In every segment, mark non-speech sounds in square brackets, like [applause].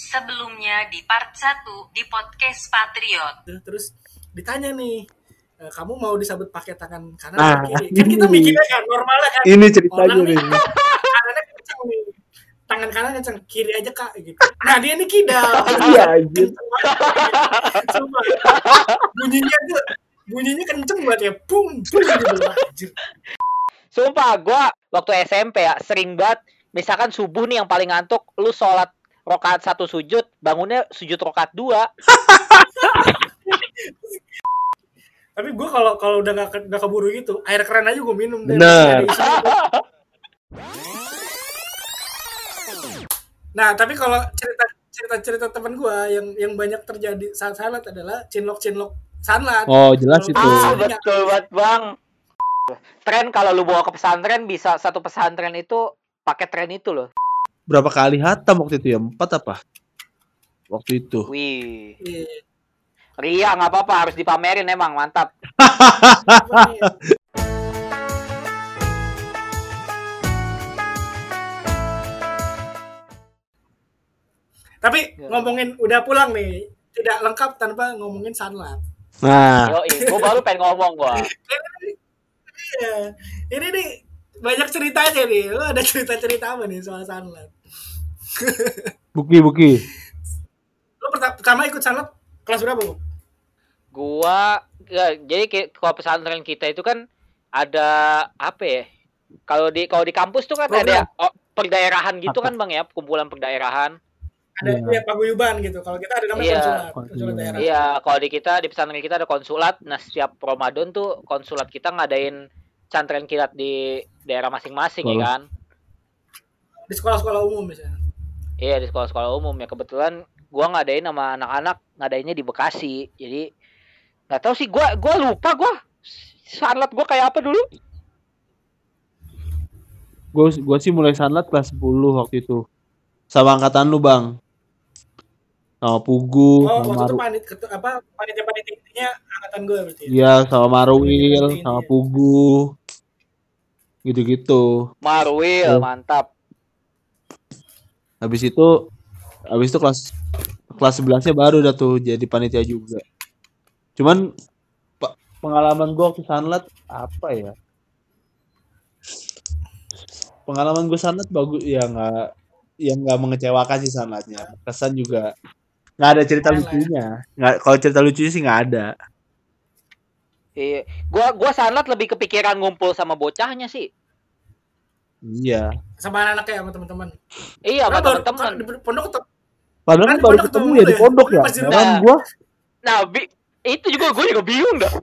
Sebelumnya di part 1 di podcast Patriot. terus ditanya nih e, kamu mau disabet pakai tangan kanan Nah, atau kiri kan kita ini. mikirnya kan normalnya kan Ini ceritanya Orang nih. [laughs] kenceng nih tangan kanan kenceng kiri aja kak gitu nah dia nih kidal [laughs] Iya anjir. Sumpah. bunyinya tuh bunyinya kenceng banget ya bung bung gitu anjir Sumpah, gua waktu SMP ya sering banget misalkan subuh nih yang paling ngantuk, lu sholat rokaat satu sujud, bangunnya sujud rokaat dua. [laughs] tapi gue kalau kalau udah gak, gak keburu gitu air keran aja gue minum deh. Bener. Nah tapi kalau cerita cerita cerita teman gue yang yang banyak terjadi saat salat adalah cinlok cinlok sanlat Oh jelas itu. Ah, betul banget, Bang. Tren kalau lu bawa ke pesantren bisa satu pesantren itu pakai tren itu loh. Berapa kali hatam waktu itu ya? Empat apa? Waktu itu. Wih. Iya. Ria nggak apa-apa harus dipamerin emang mantap. [laughs] Tapi Ya. ngomongin udah pulang nih, tidak lengkap tanpa ngomongin sanlat. Nah, Yo, gua baru pengen ngomong gua. [laughs] Iya. Ini nih banyak ceritanya nih. Lu ada cerita-cerita apa nih soal sanlat? Buki buki. Perta- pertama ikut sanlat kelas berapa, Bu? Gua ya, jadi kayak kalau pesantren kita itu kan ada apa ya? Kalau di kalau di kampus tuh kan Program. ada oh, perdaerahan gitu kan Bang ya, kumpulan perdaerahan. Ada Iya. ya, paguyuban gitu. Kalau kita ada namanya Iya. konsulat, konsulat daerah. Iya, kalau di kita di pesantren kita ada konsulat. Nah, setiap Ramadan tuh konsulat kita ngadain pesantren kilat di daerah masing-masing ya Oh. kan. Di sekolah-sekolah umum misalnya. Iya, di sekolah-sekolah umum ya kebetulan gua ngadain sama anak-anak ngadainnya di Bekasi. Jadi nggak tahu sih gua gua lupa gua sanlat gua kayak apa dulu. Gue gua sih mulai sanlat kelas 10 waktu itu. Sama angkatan lu, Bang. Sama Pugu, Oh, sama waktu itu Maru. panit ketu- apa panitia-panitia intinya angkatan gue berarti. ya? Iya, sama Marwil, Panitia sama ya. Pugu. Gitu-gitu. Marwil, Oh. mantap. Habis itu habis itu kelas kelas 11-nya baru dah tuh jadi panitia juga. Cuman pe- pengalaman gua waktu sanlat apa ya? Pengalaman gue sanlat bagus ya nggak yang nggak mengecewakan sih sanlatnya. Kesan juga nggak ada cerita Keren lah ya. lucunya. Nggak kalau cerita lucunya sih nggak ada. Iya, gua gua sanlat lebih kepikiran ngumpul sama bocahnya sih. Iya. Sama anak-anaknya sama teman-teman. Iya, sama baru- teman-teman. di pondok ketemu Padahal Kan baru pondok ketemu ya di ya? pondok ya. udah. gua. Nah, bi- itu juga gue juga bingung dah.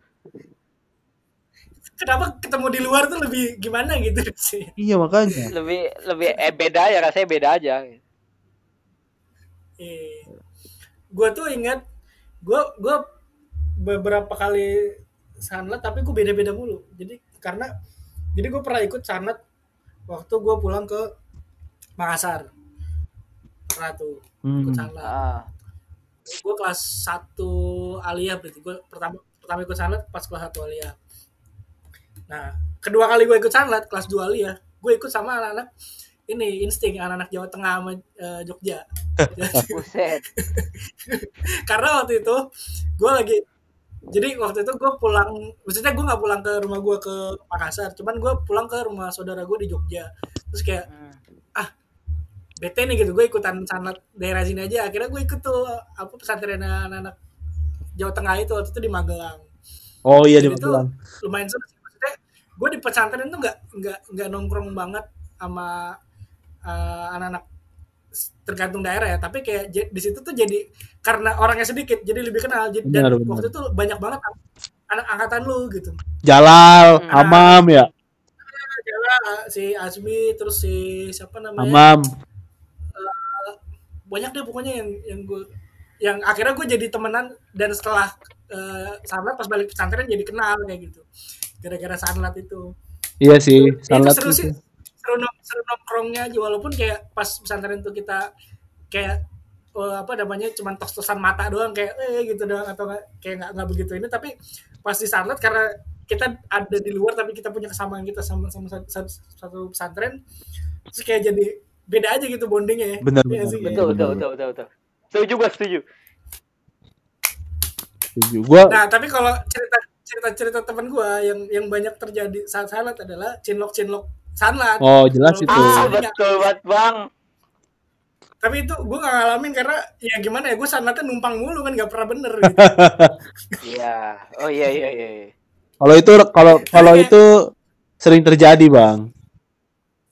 kenapa ketemu di luar tuh lebih gimana gitu sih. Iya makanya. Lebih lebih eh, beda ya rasanya beda aja. Iya. Gue tuh ingat gue gue beberapa kali sanlat tapi gue beda-beda mulu. Jadi karena jadi gue pernah ikut sanlat waktu gue pulang ke Makassar. Pernah tuh ikut Hmm. sanlat. Ah. gue kelas 1 aliyah berarti gue pertama pertama ikut sanlat pas kelas 1 aliyah nah kedua kali gue ikut sanlat kelas 2 aliyah gue ikut sama anak-anak ini insting anak-anak Jawa Tengah sama eh, Jogja Buset. [laughs] karena waktu itu gue lagi jadi waktu itu gue pulang maksudnya gue nggak pulang ke rumah gue ke Makassar cuman gue pulang ke rumah saudara gue di Jogja terus kayak Hmm. bete nih gitu gue ikutan sanlat daerah sini aja akhirnya gue ikut tuh apa pesantren anak-anak Jawa Tengah itu waktu itu di Magelang Oh iya di Magelang. lumayan seru sih maksudnya gue di pesantren tuh nggak nggak nggak nongkrong banget sama eh, anak-anak tergantung daerah ya tapi kayak di situ tuh jadi karena orangnya sedikit jadi lebih kenal jadi dan Benar, benar. waktu itu banyak banget anak angkatan lu gitu Jalal, Hmm. Amam ya. Jala, si Asmi terus si siapa namanya Amam. banyak deh pokoknya yang yang gue yang akhirnya gue jadi temenan dan setelah eh, sanlat pas balik pesantren jadi kenal kayak gitu gara-gara sanlat itu Iya sih, itu sanlat seru itu. sih seru, nong- seru nongkrongnya aja walaupun kayak pas pesantren tuh kita kayak eh, apa namanya cuman tos-tosan mata doang kayak eh gitu doang atau nggak kayak nggak nggak begitu ini tapi pas di sanlat karena kita ada di luar tapi kita punya kesamaan kita sama sama satu, satu- satu pesantren terus kayak jadi beda aja gitu bondingnya ya Benar Iya benar. sih, Betul, betul, betul, betul, betul. Setuju gua setuju. Setuju. Gua Nah, tapi kalau cerita cerita-cerita teman gua yang yang banyak terjadi saat sanlat adalah cinlok-cinlok sanlat. oh jelas itu. Ah, Iya. betul banget, Bang. Tapi itu gua gak ngalamin karena ya gimana ya, gua sanlatnya numpang mulu kan gak pernah bener gitu. [laughs] Iya. Oh iya iya iya. iya. Kalau itu kalau kalau itu sering terjadi, Bang.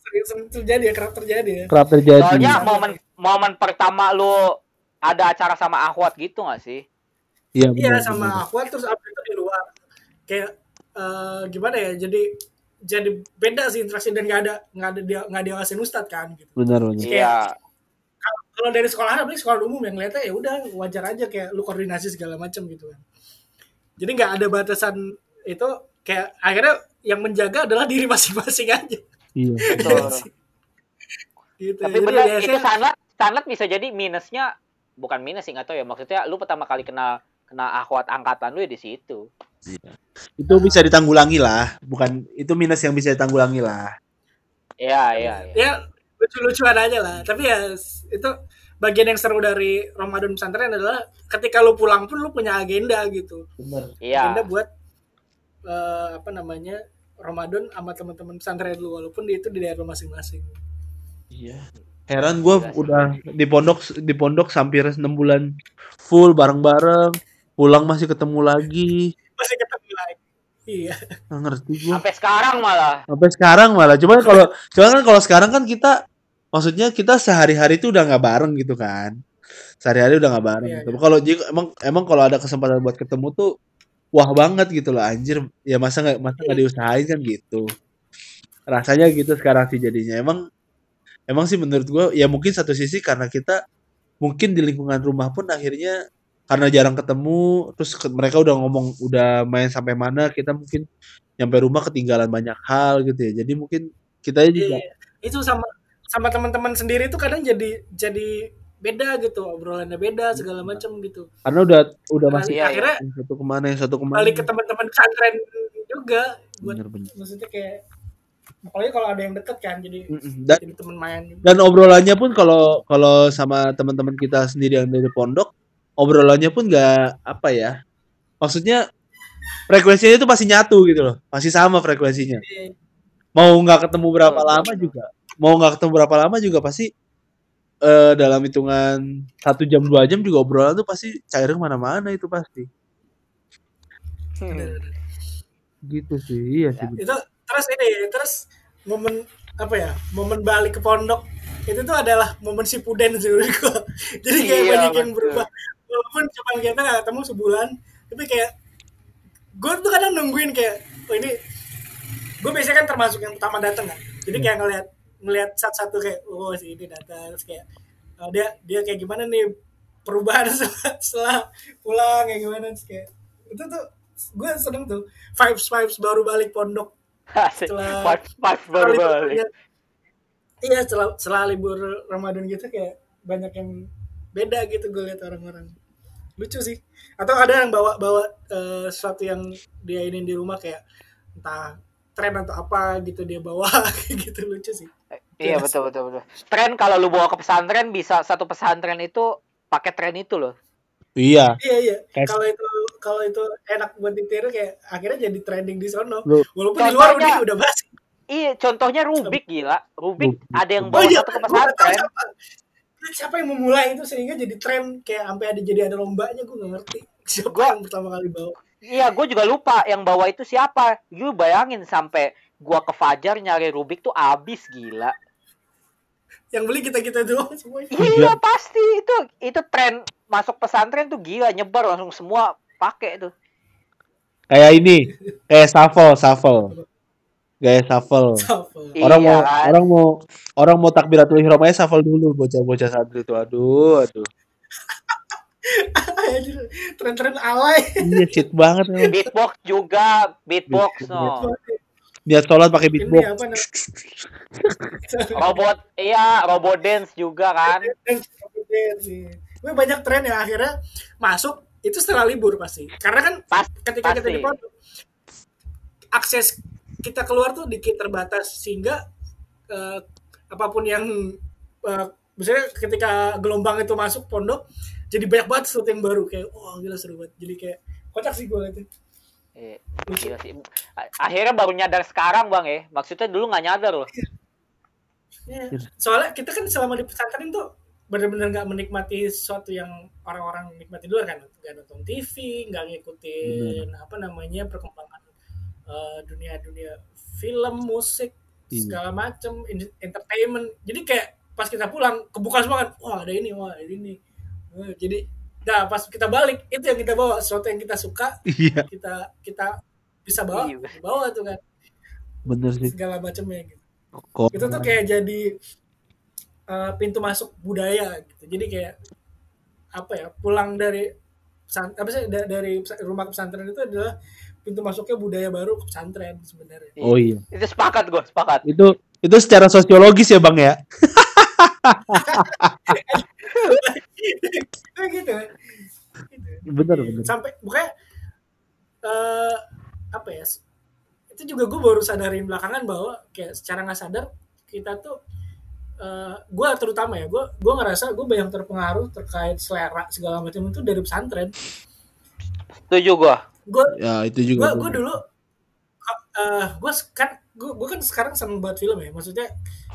Sering sering terjadi ya, kerap terjadi ya. Kerap terjadi. Soalnya momen momen pertama lu ada acara sama Ahwat gitu gak sih? Iya, Iya sama aku terus apa itu di luar. Kayak eh, gimana ya? Jadi jadi beda sih interaksi dan nggak ada nggak ada dia nggak dia ngasih ustad kan gitu. Benar, benar. Iya. Kalau- dari sekolah apalagi sekolah umum yang ngeliatnya ya udah wajar aja kayak lu koordinasi segala macam gitu kan. Jadi nggak ada batasan itu kayak akhirnya yang menjaga adalah diri masing-masing aja. Iya. Betul. [laughs] gitu. Tapi Jadi benar itu sanlat sanlat bisa jadi minusnya bukan minus sih nggak tahu ya maksudnya lu pertama kali kena kena Ahwat angkatan lu ya di situ. Itu bisa ditanggulangi lah, bukan itu minus yang bisa ditanggulangi lah. Iya iya iya. ya lucu-lucuan aja lah tapi ya itu bagian yang seru dari Ramadan pesantren adalah ketika lu pulang pun lu punya agenda gitu Benar. Iya. agenda buat eh, apa namanya Ramadan sama teman-teman pesantren lu walaupun itu di daerah masing-masing Iya. Heran gue sih. udah di pondok di pondok hampir enam bulan full bareng-bareng, pulang masih ketemu lagi. masih ketemu lagi iya Nggak ngerti gue. Sampai sekarang malah. Sampai sekarang malah. Cuman kalau cuman kan kalau sekarang kan kita maksudnya kita sehari-hari itu udah nggak bareng gitu kan. Sehari-hari udah nggak bareng. Iya, gitu. Kalau jika emang emang kalau ada kesempatan buat ketemu tuh wah banget gitu loh anjir. Ya masa nggak masa nggak diusahain kan gitu. Rasanya gitu sekarang sih jadinya. Emang emang sih menurut gua ya mungkin satu sisi karena kita mungkin di lingkungan rumah pun akhirnya karena jarang ketemu terus ke- mereka udah ngomong udah main sampai mana kita mungkin nyampe rumah ketinggalan banyak hal gitu ya. Jadi mungkin kita juga Iya. itu sama sama teman-teman sendiri tuh kadang jadi jadi beda gitu obrolannya beda segala macam gitu. Karena udah udah masih Iya, akhirnya yang satu ke mana yang satu ke mana. balik ke teman-teman pesantren juga buat bener-bener maksudnya kayak apalagi kalau ada yang deket kan jadi dan jadi teman main. dan obrolannya pun kalau kalau sama teman-teman kita sendiri yang dari pondok obrolannya pun nggak apa ya maksudnya frekuensinya itu pasti nyatu gitu loh pasti sama frekuensinya Iya. mau nggak ketemu berapa lama juga mau nggak ketemu berapa lama juga pasti eh, dalam hitungan satu jam dua jam juga obrolan tuh pasti cair ke mana-mana itu pasti Hmm. gitu sih iya sih betul. itu terus ini terus momen apa ya momen balik ke pondok itu tuh adalah momen si puden sih [laughs] jadi kayak Iya, banyak yang betul. berubah walaupun cuma kita nggak ketemu sebulan tapi kayak gue tuh kadang nungguin kayak oh ini gue biasanya kan termasuk yang pertama datang kan jadi kayak ngeliat ngeliat satu-satu kayak oh si ini datang terus kayak oh, dia dia kayak gimana nih perubahan [laughs] setelah, setelah pulang kayak gimana terus kayak itu tuh gue seneng tuh vibes vibes baru balik pondok. Setelah- Five, five baru balik. iya. Iya setelah, setelah libur Ramadan gitu kayak banyak yang beda gitu gue lihat orang-orang lucu sih atau ada yang bawa bawa eh, sesuatu yang dia ini di rumah kayak entah tren atau apa gitu dia bawa [laughs] kayak gitu lucu sih Iya betul betul betul. Tren kalau lu bawa ke pesantren bisa satu pesantren itu pakai tren itu loh. iya iya iya kalau itu kalau itu enak buat ditiru kayak akhirnya jadi trending di sono Lu- walaupun di luar Contohnya- udah udah basi Iya, contohnya Rubik gila. Rubik Rubik. ada yang oh bawa iya satu ke pesantren. Siapa siapa yang memulai itu sehingga jadi tren kayak sampai ada jadi ada lombanya gue nggak ngerti [laughs] siapa Gua- yang pertama kali bawa Iya, gue juga lupa yang bawa itu siapa. Lu bayangin sampai gua ke Fajar nyari Rubik tuh abis gila. yang beli kita kita doang semuanya Iya pasti itu itu tren masuk pesantren tuh gila nyebar langsung semua pakai tuh. kayak ini kayak shuffle shuffle gaya shuffle Shuffle. orang Iya mau kan? orang mau orang mau takbiratul ihram aja shuffle dulu bocah-bocah santri itu aduh aduh tren-tren alay iya shit banget emang. Beatbox juga, beatbox no. niat sholat pakai ini beatbox apa namanya [laughs] Robot, iya, robot dance juga kan. Gue banyak tren yang akhirnya masuk itu setelah libur pasti karena kan Pas, ketika kita pasti. di pondok akses kita keluar tuh dikit terbatas sehingga eh, apa pun yang eh, misalnya ketika gelombang itu masuk pondok jadi banyak banget sesuatu yang baru kayak wah gila seru banget jadi kayak kocak sih gue Eh, gila sih. Akhirnya baru nyadar sekarang bang ya. Maksudnya dulu nggak nyadar loh. Iya. soalnya kita kan selama di pesantren tuh benar-benar nggak menikmati sesuatu yang orang-orang nikmati di luar kan nggak nonton TV nggak ngikutin apa namanya perkembangan eh, dunia-dunia film musik Iya. segala macem in- entertainment jadi kayak pas kita pulang kebuka semua kan wah ada ini wah ada ini Eh, jadi nah pas kita balik itu yang kita bawa sesuatu yang kita suka Iya, kita kita bisa bawa Iya. bawa tuh kan bener sih. segala macamnya gitu Kok itu tuh kayak jadi uh, pintu masuk budaya gitu jadi kayak apa ya pulang dari pesan- apa sih da- dari rumah pesantren itu adalah pintu masuknya budaya baru ke pesantren sebenarnya Oh iya. Itu sepakat gue, sepakat. Itu itu secara sosiologis ya, Bang ya. Gitu. Gitu. Bener, bener. sampai bukannya eh apa ya itu juga gue baru sadarin belakangan bahwa kayak secara nggak sadar kita tuh eh gue terutama ya gue gue ngerasa gue banyak terpengaruh terkait selera segala macam itu dari pesantren Setuju gue. Gue Ya, itu gue juga. gue dulu eh gue kan gue gue kan sekarang seneng banget film ya maksudnya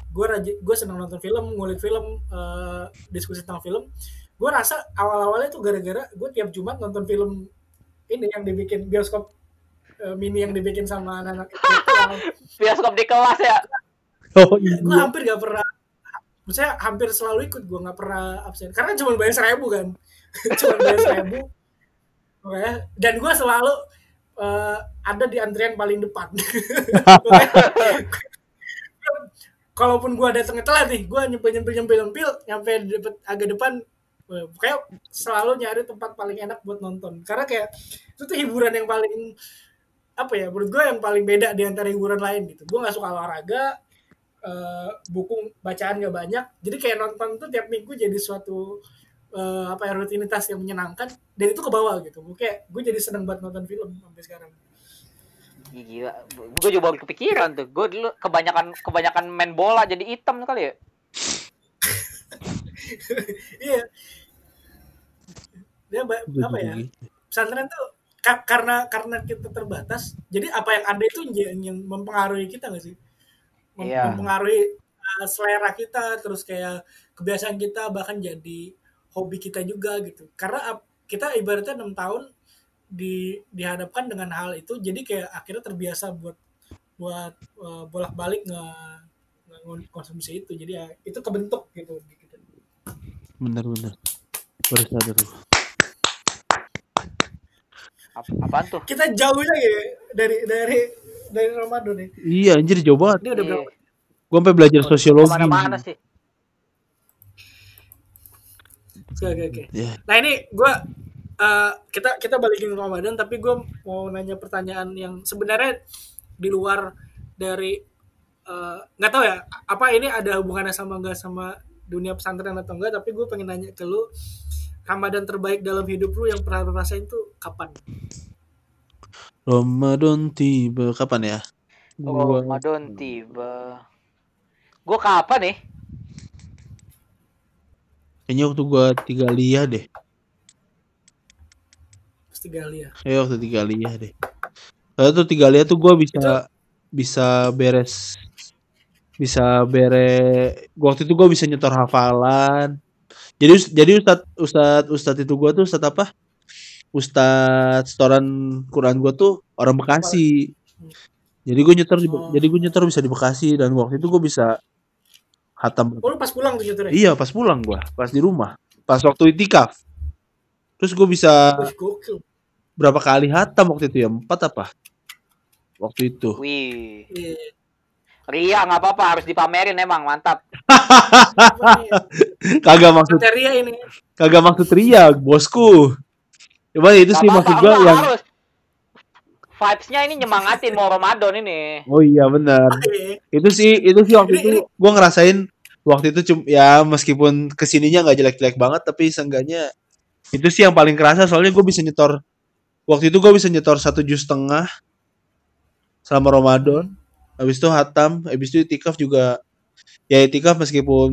gue rajin gue seneng nonton film ngulik film eh, diskusi tentang film gue rasa awal awalnya tuh gara-gara gue tiap jumat nonton film ini yang dibikin bioskop eh, mini yang dibikin sama anak-anak itu [laughs] Bioskop di kelas ya. Oh iya. gue hampir gak pernah maksudnya hampir selalu ikut gue nggak pernah absen karena cuma bayar seribu kan [laughs] cuma bayar seribu dan gue selalu eh, ada di antrian paling depan. [laughs] Kalaupun gue datangnya telat nih gue nyempil nyempil nyempil nyempil nyampe di depet, agak depan eh, kayak selalu nyari tempat paling enak buat nonton. Karena kayak itu tuh hiburan yang paling apa ya menurut gue yang paling beda di antara hiburan lain gitu. Gue nggak suka olahraga eh, buku bacaan gak banyak. Jadi kayak nonton tuh tiap minggu jadi suatu eh, apa ya rutinitas yang menyenangkan dan itu ke bawah gitu kayak gue jadi seneng banget nonton film sampai sekarang Gila, gue juga baru kepikiran tuh. Gue dulu kebanyakan kebanyakan main bola jadi hitam kali ya. [laughs] iya dia apa ya gitu. pesantren tuh ka- karena karena kita terbatas jadi apa yang ada itu yang, yang mempengaruhi kita gak sih Mem- Iya. mempengaruhi uh, selera kita terus kayak kebiasaan kita bahkan jadi hobi kita juga gitu karena kita ibaratnya enam tahun di dihadapkan dengan hal itu jadi kayak akhirnya terbiasa buat buat uh, bolak-balik nge nge- konsumsi itu jadi ya itu kebentuk gitu di kita. Bener, bener. Baru sadar. Ap- apaan tuh? kita jauh lagi ya dari dari dari Ramadan nih Iya, anjir jauh banget. ini udah Iya. berapa Gua sampai belajar sosiologi. Ke mana-mana sih. Oke, oke, oke. Ya. Nah ini gue eh, kita kita balikin ke Ramadan, tapi gue mau nanya pertanyaan yang sebenarnya di luar dari eh, nggak tahu ya apa ini ada hubungannya sama nggak sama dunia pesantren atau enggak, tapi gue pengen nanya ke lu Ramadan terbaik dalam hidup lu yang pernah lu rasain tuh kapan? Ramadan tiba kapan ya? Gua- Ramadan tiba. Gue kapan nih? Kayaknya waktu gua tiga liah deh. Pasti gali ya. Kayak waktu tiga liah deh. Lalu tuh tiga liah tuh gua bisa bisa beres bisa bere waktu itu gua bisa nyetor hafalan jadi jadi ustad ustad ustad itu gua tuh ustad apa ustad setoran Quran gua tuh orang Bekasi jadi gue nyetor di, Oh. jadi gue nyetor bisa di Bekasi dan waktu itu gue bisa hatam Oh lu pas pulang tuh nyetirnya? Iya pas pulang gua, pas di rumah, pas waktu itikaf. Terus gue bisa gokil. berapa kali hatam waktu itu ya? Empat apa? Waktu itu. Wih. Iya. Ria nggak apa-apa harus dipamerin emang mantap. [laughs] Kagak maksud Kriteria ini. kagak maksud ria, bosku. Coba itu Nggak sih maksud gua yang harus. Vibes-nya ini nyemangatin mau Ramadan ini. Oh iya benar. Itu sih itu sih waktu itu gua ngerasain waktu itu cum ya meskipun ke sininya nggak jelek-jelek banget tapi seenggaknya itu sih yang paling kerasa soalnya gue bisa nyetor waktu itu gue bisa nyetor satu jus setengah selama Ramadan habis itu hatam habis itu itikaf juga ya itikaf meskipun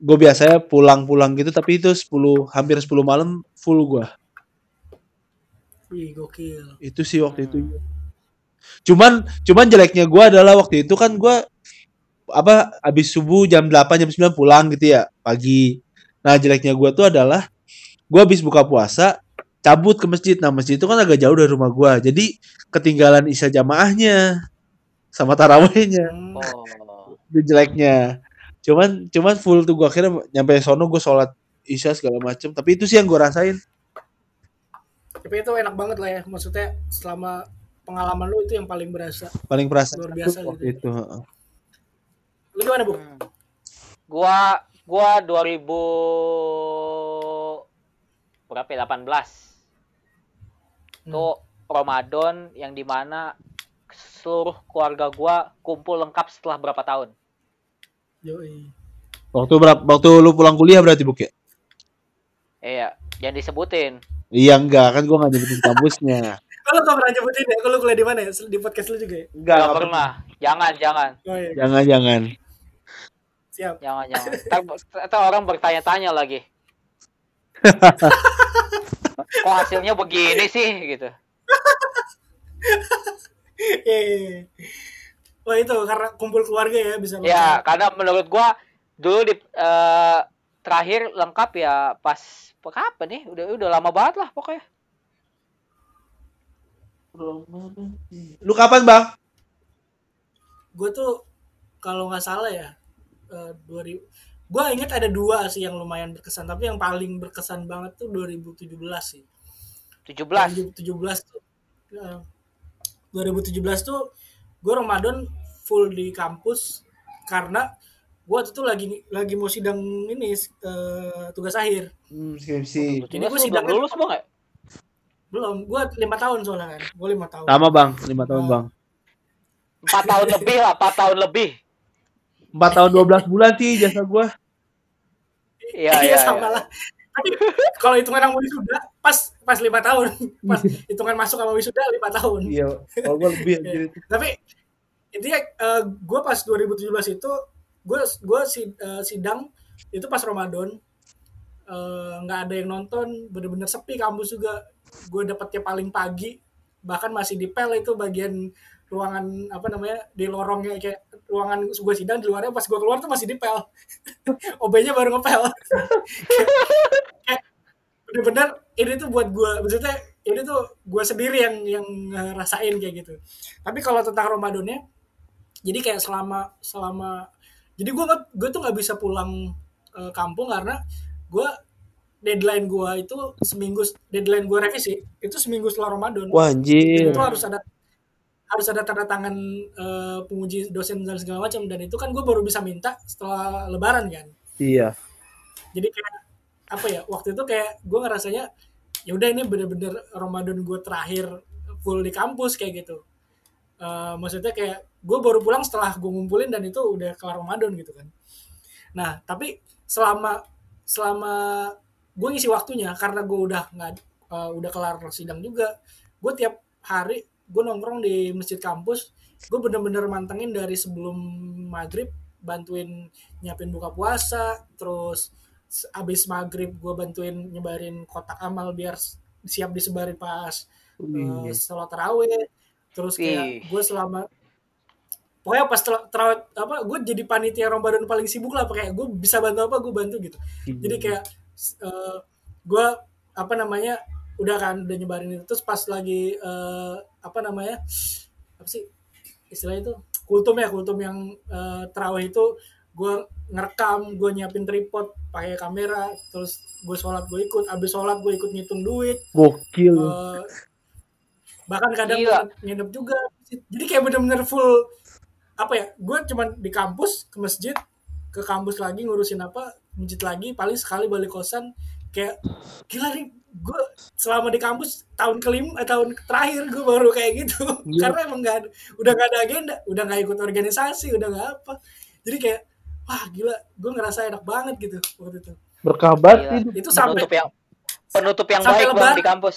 gue biasanya pulang-pulang gitu tapi itu 10 hampir 10 malam full gua Wih, gokil. itu sih waktu itu. Cuman cuman jeleknya gua adalah waktu itu kan gua apa abis subuh jam 8 jam 9 pulang gitu ya pagi. Nah jeleknya gua tuh adalah gua habis buka puasa cabut ke masjid. Nah masjid itu kan agak jauh dari rumah gua jadi ketinggalan isya jamaahnya sama tarawehnya. Hmm. Oh. itu jeleknya. Cuman cuman full tuh gua akhirnya nyampe sono gua sholat isya segala macem. Tapi itu sih yang gua rasain Tapi itu enak banget lah ya. Maksudnya selama pengalaman lu itu yang paling berasa. paling perasaan Luar biasa waktu gitu. itu heeh. Lu gimana, Bu? Hmm. Gua gua 2000 berapa ya? 18. Itu Ramadan yang di mana seluruh keluarga gua kumpul lengkap setelah berapa tahun. Yoi. waktu berapa waktu lu pulang kuliah berarti buk ya Iya, jangan disebutin. Iya enggak kan gua nggak nyebutin kampusnya. [laughs] Kalau gak pernah nyebutin ya, kalau kuliah di mana ya? Di podcast lu juga ya? Enggak Gak pernah. Jangan, jangan, Oh iya, Jangan jangan. siap. jangan, jangan. Ntar orang bertanya-tanya lagi. [laughs] Kok hasilnya begini sih gitu. Eh. Wah itu karena kumpul keluarga ya bisa Ya, karena menurut gua dulu di eh, terakhir lengkap ya pas kapan nih? Udah udah lama banget lah pokoknya. Lu kapan bang? Gue tuh kalau nggak salah ya eh, 2000 gue inget ada dua sih yang lumayan berkesan tapi yang paling berkesan banget tuh 2017 sih 17. 2017 tuh eh, 2017 tuh gue Ramadan full di kampus karena gue tuh lagi lagi mau sidang ini eh, tugas akhir Hmm, skripsi. Ini sidangnya- belum lulus bang ya? belum gue lima tahun soalnya kan gue lima tahun Sama bang, lima tahun Nah. bang. Empat tahun lebih lah, empat tahun lebih. Empat tahun 12 bulan sih jasa gua. [laughs] Iya, iya iya. sama iya. lah tapi kalau hitungan sama wisuda pas pas lima tahun [laughs] pas hitungan masuk sama wisuda lima tahun Iya, kalau gua lebih itu. tapi intinya gue pas 2017 itu gue gue sidang itu pas Ramadan. Eh, nggak ada yang nonton bener-bener sepi kampus juga. Gue dapetnya paling pagi bahkan masih di pel itu bagian ruangan apa namanya di lorongnya kayak ruangan gue sidang di luarnya pas gue keluar tuh masih di pel. [laughs] OB-nya baru ngepel. [laughs] Bener-bener ini tuh buat gue maksudnya ini tuh gue sendiri yang yang ngerasain kayak gitu. Tapi kalau tentang Ramadannya jadi kayak selama selama jadi gue gue tuh nggak bisa pulang eh, kampung karena gue deadline gue itu seminggu deadline gue revisi itu seminggu setelah Ramadan Wah anjir. itu harus ada harus ada tanda tangan eh, penguji dosen dan segala macam dan itu kan gue baru bisa minta setelah Lebaran kan Iya. jadi kayak apa ya waktu itu kayak gue ngerasanya ya udah ini bener-bener Ramadan gue terakhir full di kampus kayak gitu Eh, maksudnya kayak gue baru pulang setelah gue ngumpulin dan itu udah kelar Ramadan gitu kan. Nah tapi selama selama gue ngisi waktunya karena gue udah nggak eh, udah kelar sidang juga gue tiap hari gue nongkrong di masjid kampus gue bener-bener mantengin dari sebelum maghrib bantuin nyiapin buka puasa terus abis maghrib gue bantuin nyebarin kotak amal biar siap disebarin pas eh, sholat tarawih terus kayak gue selama pokoknya pas tera- terawih apa gue jadi panitia Ramadan paling sibuk lah kayak gue bisa bantu apa gue bantu gitu. Jadi kayak eh, gue apa namanya udah kan udah nyebarin itu. Terus pas lagi eh, apa namanya apa sih istilahnya itu kultum ya kultum yang eh, terawih itu gue ngerekam gue nyiapin tripod pakai kamera terus gue sholat gue ikut. Abis sholat gue ikut ngitung duit. Gokil. Eh, bahkan kadang Gila. nginep- juga jadi kayak bener-bener full apa ya gue cuman di kampus ke masjid ke kampus lagi ngurusin apa masjid lagi paling sekali balik kosan kayak gila nih gue selama di kampus tahun kelima eh, tahun terakhir gue baru kayak gitu Iya. karena emang nggak ada- udah nggak ada agenda udah nggak ikut organisasi udah nggak apa jadi kayak wah gila gue ngerasa enak banget gitu waktu itu Berkah banget Gila. itu. sampai Penutup yang penutup yang Sampai baik bang lebaran. di kampus.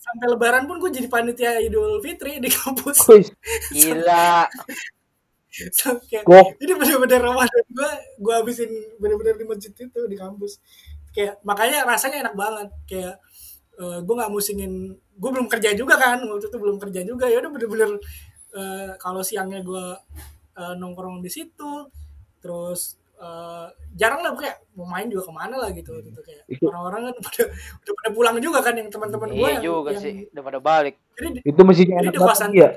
Sampai lebaran pun gue jadi panitia idul fitri di kampus. Wih, [laughs] Gila. Kayak, ini bener-bener Ramadan gue gue habisin bener-bener di masjid itu di kampus. Kayak makanya rasanya enak banget. Kayak gue nggak musingin gue belum kerja juga kan waktu itu belum kerja juga. Ya udah bener-bener eh, kalau siangnya gue eh, nongkrong di situ terus eh, jarang lah kayak mau main juga ke mana lah gitu waktu itu kayak Itu- orang-orang kan pada udah pada pulang juga kan yang teman-teman gue Iya yang, juga yang sih, udah pada balik. jadi di- Itu mestinya Jadi enak di banget kosan- ya.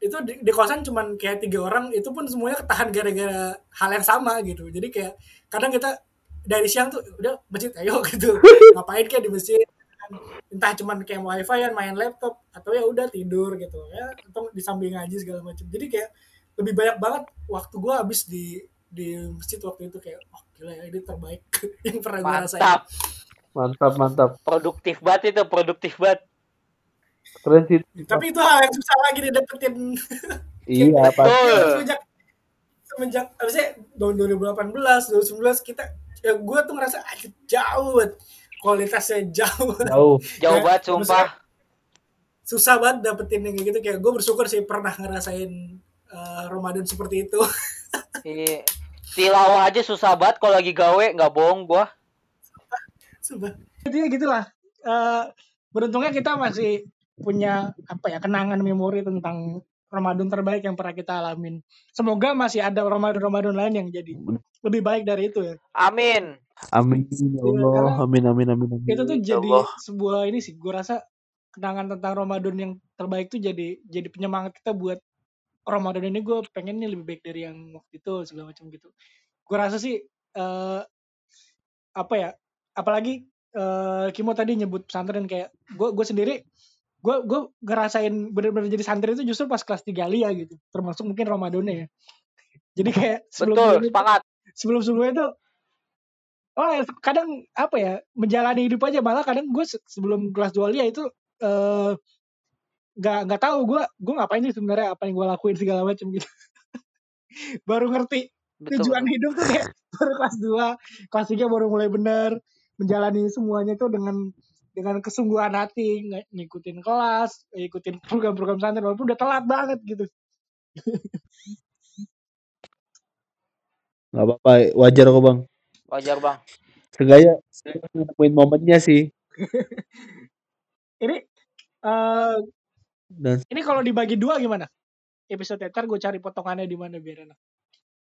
itu di, di kosan cuman kayak tiga orang itu pun semuanya ketahan gara-gara hal yang sama gitu. Jadi kayak kadang kita dari siang tuh udah masjid ayo [laughs] gitu. Ngapain kayak di masjid? Entah cuman kayak wifi an main laptop atau ya udah tidur gitu. Ya atau di samping ngaji segala macam. Jadi kayak lebih banyak banget waktu gua habis di di masjid waktu itu kayak oh gila ya ini terbaik [laughs] yang pernah gua rasain Mantap, Mantap, mantap. produktif banget itu, produktif banget. Keren sih. tapi itu hal yang susah lagi didapetin [laughs] Iya. Betul. semenjak semenjak harusnya tahun 2018 2019 kita ya gue tuh ngerasa ah, jauh banget kualitasnya jauh Jauh. Jauh Ya, banget sumpah. susah banget dapetin yang kayak gitu kayak gue bersyukur sih pernah ngerasain eh, Ramadan seperti itu [laughs] Ini tilawah aja susah banget kalau lagi gawe, nggak bohong gua. Sumpah. Intinya gitulah. Eh, beruntungnya kita masih punya apa ya kenangan memori tentang Ramadan terbaik yang pernah kita alamin. Semoga masih ada Ramadan-Ramadan lain yang jadi lebih baik dari itu ya. Amin. Amin ya Allah. Amin amin amin amin. itu tuh Ya jadi Allah. sebuah ini sih gue rasa kenangan tentang Ramadan yang terbaik tuh jadi jadi penyemangat kita buat Ramadan ini gue pengen nih lebih baik dari yang waktu itu segala macam gitu gue rasa sih eh apa ya apalagi eh Kimo tadi nyebut pesantren kayak gue gue sendiri gue gue ngerasain bener-bener jadi santri itu justru pas kelas 3 Alia gitu termasuk mungkin Ramadannya ya jadi kayak sebelum Betul, sebelumnya tuh- sepakat. sebelum sebelumnya tuh oh ya, kadang apa ya menjalani hidup aja malah kadang gue se- sebelum kelas dua ya itu eh nggak nggak tahu. Gue gue ngapain sih sebenarnya? Apa yang gue lakuin segala macam gitu. [laughs] Baru ngerti. Betul. tujuan hidup tuh kayak [laughs] baru kelas 2 kelas 3 baru mulai bener. Menjalani semuanya tuh dengan dengan kesungguhan hati. Ng- ngikutin kelas ngikutin program-program santri walaupun udah telat banget gitu. Gak apa-apa, wajar kok bang. Wajar bang. Saya nemuin momennya sih. [laughs] ini eh Dan Ini kalau dibagi dua gimana? Episode ntar gue cari potongannya di mana biar enak.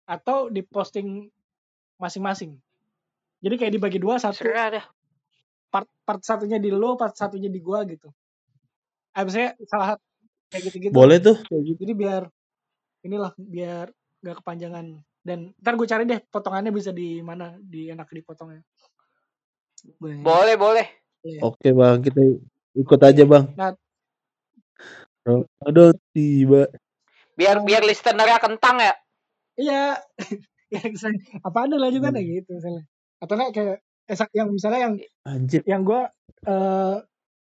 Atau di posting masing-masing. Jadi kayak dibagi dua satu Serah deh. part part satunya di lo, part satunya di gua gitu. Abisnya salah satu kayak gitu-gitu. boleh tuh kayak gitu. Jadi biar inilah biar gak kepanjangan dan ntar gue cari deh potongannya bisa di mana di enak dipotongnya. Boleh. Boleh, boleh. Oke bang, kita ikut aja bang. Nah. Aduh tiba. Biar biar listenernya kentang ya. Iya. ya, apa ada lanjutannya Hmm. gitu misalnya. Atau enggak kayak esak yang misalnya yang Anjir. yang gue eh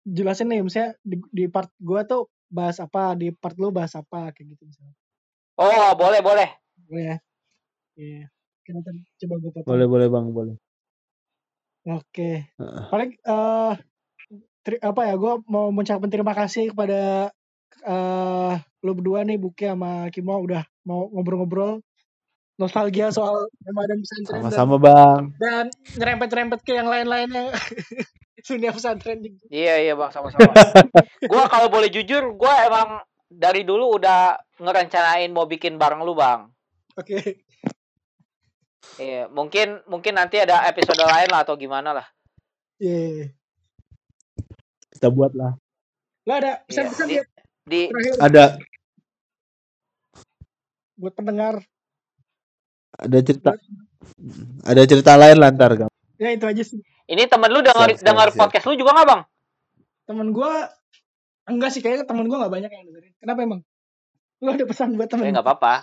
jelasin nih misalnya di, di part gue tuh bahas apa di part lu bahas apa kayak gitu misalnya Oh, boleh, boleh. boleh ya iya Kita ntar coba gue potong Boleh boleh bang, boleh. oke Heeh. paling eh tri- apa ya gue mau mengucapkan terima kasih kepada eh lu berdua nih Buki sama Kimo udah mau ngobrol-ngobrol nostalgia soal Ramadan pesantren dan, Sama-sama bang. dan nyerempet-nyerempet ke yang lain-lainnya [laughs] dunia pesantren juga. Iya, iya bang, sama-sama. [laughs] gua kalau boleh jujur, gua emang dari dulu udah ngerencanain mau bikin bareng lu bang. oke Iya, mungkin mungkin nanti ada episode lain lah atau gimana lah. Iya. Kita buat lah. Lo ada pesan-pesan di, ya di terakhir Ada buat pendengar ada cerita. Ada cerita lain lah ntar Gang. ya itu aja sih ini temen lu denger Siap, siap, denger siap. podcast lu juga nggak bang? temen gue enggak sih kayaknya temen gue nggak banyak yang dengerin kenapa emang lo ada pesan buat Eh temen nggak apa-apa.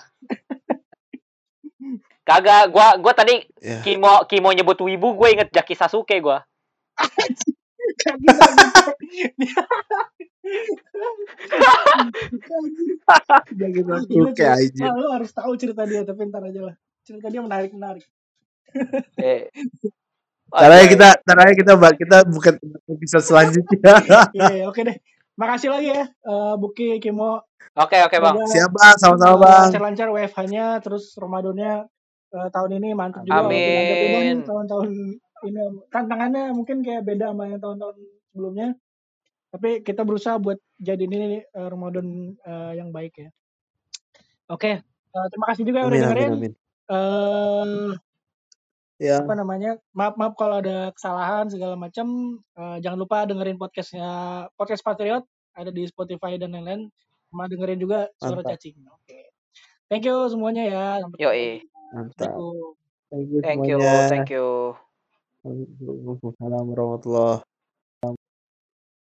Kagak, gua gua tadi Ya. Kimo Kimo nyebut wibu, gue inget Jaki Sasuke gua. Gak bisa gitu. Oke aja. Lo harus tahu cerita dia tapi ntar aja lah cerita dia menarik menarik Eh. Oke. kita, aja kita, kita bukan episode selanjutnya. Iya, oke deh makasih lagi ya eh, Buki Kimo Oke oke bang. Siap bang, sama-sama bang. lancar-lancar WFH-nya terus Ramadannya eh, tahun ini mantap juga Amin. tahun-tahun ini tantangannya mungkin kayak beda sama yang tahun-tahun sebelumnya. Tapi kita berusaha buat jadi ini eh, Ramadan eh, yang baik ya. Oke eh, terima kasih juga yang udah Amin, amin, dengerin. amin. eh Ya, apa namanya maaf maaf kalau ada kesalahan segala macam Eh, jangan lupa dengerin podcastnya podcast Patriot ada di Spotify dan lain-lain. Sama dengerin juga suara mantap, cacing. Oke. Thank you semuanya ya. Sampai ketemu Yoi. lagi mantap. Thank you Thank you semuanya. thank you. وعليكم السلام ورحمة الله.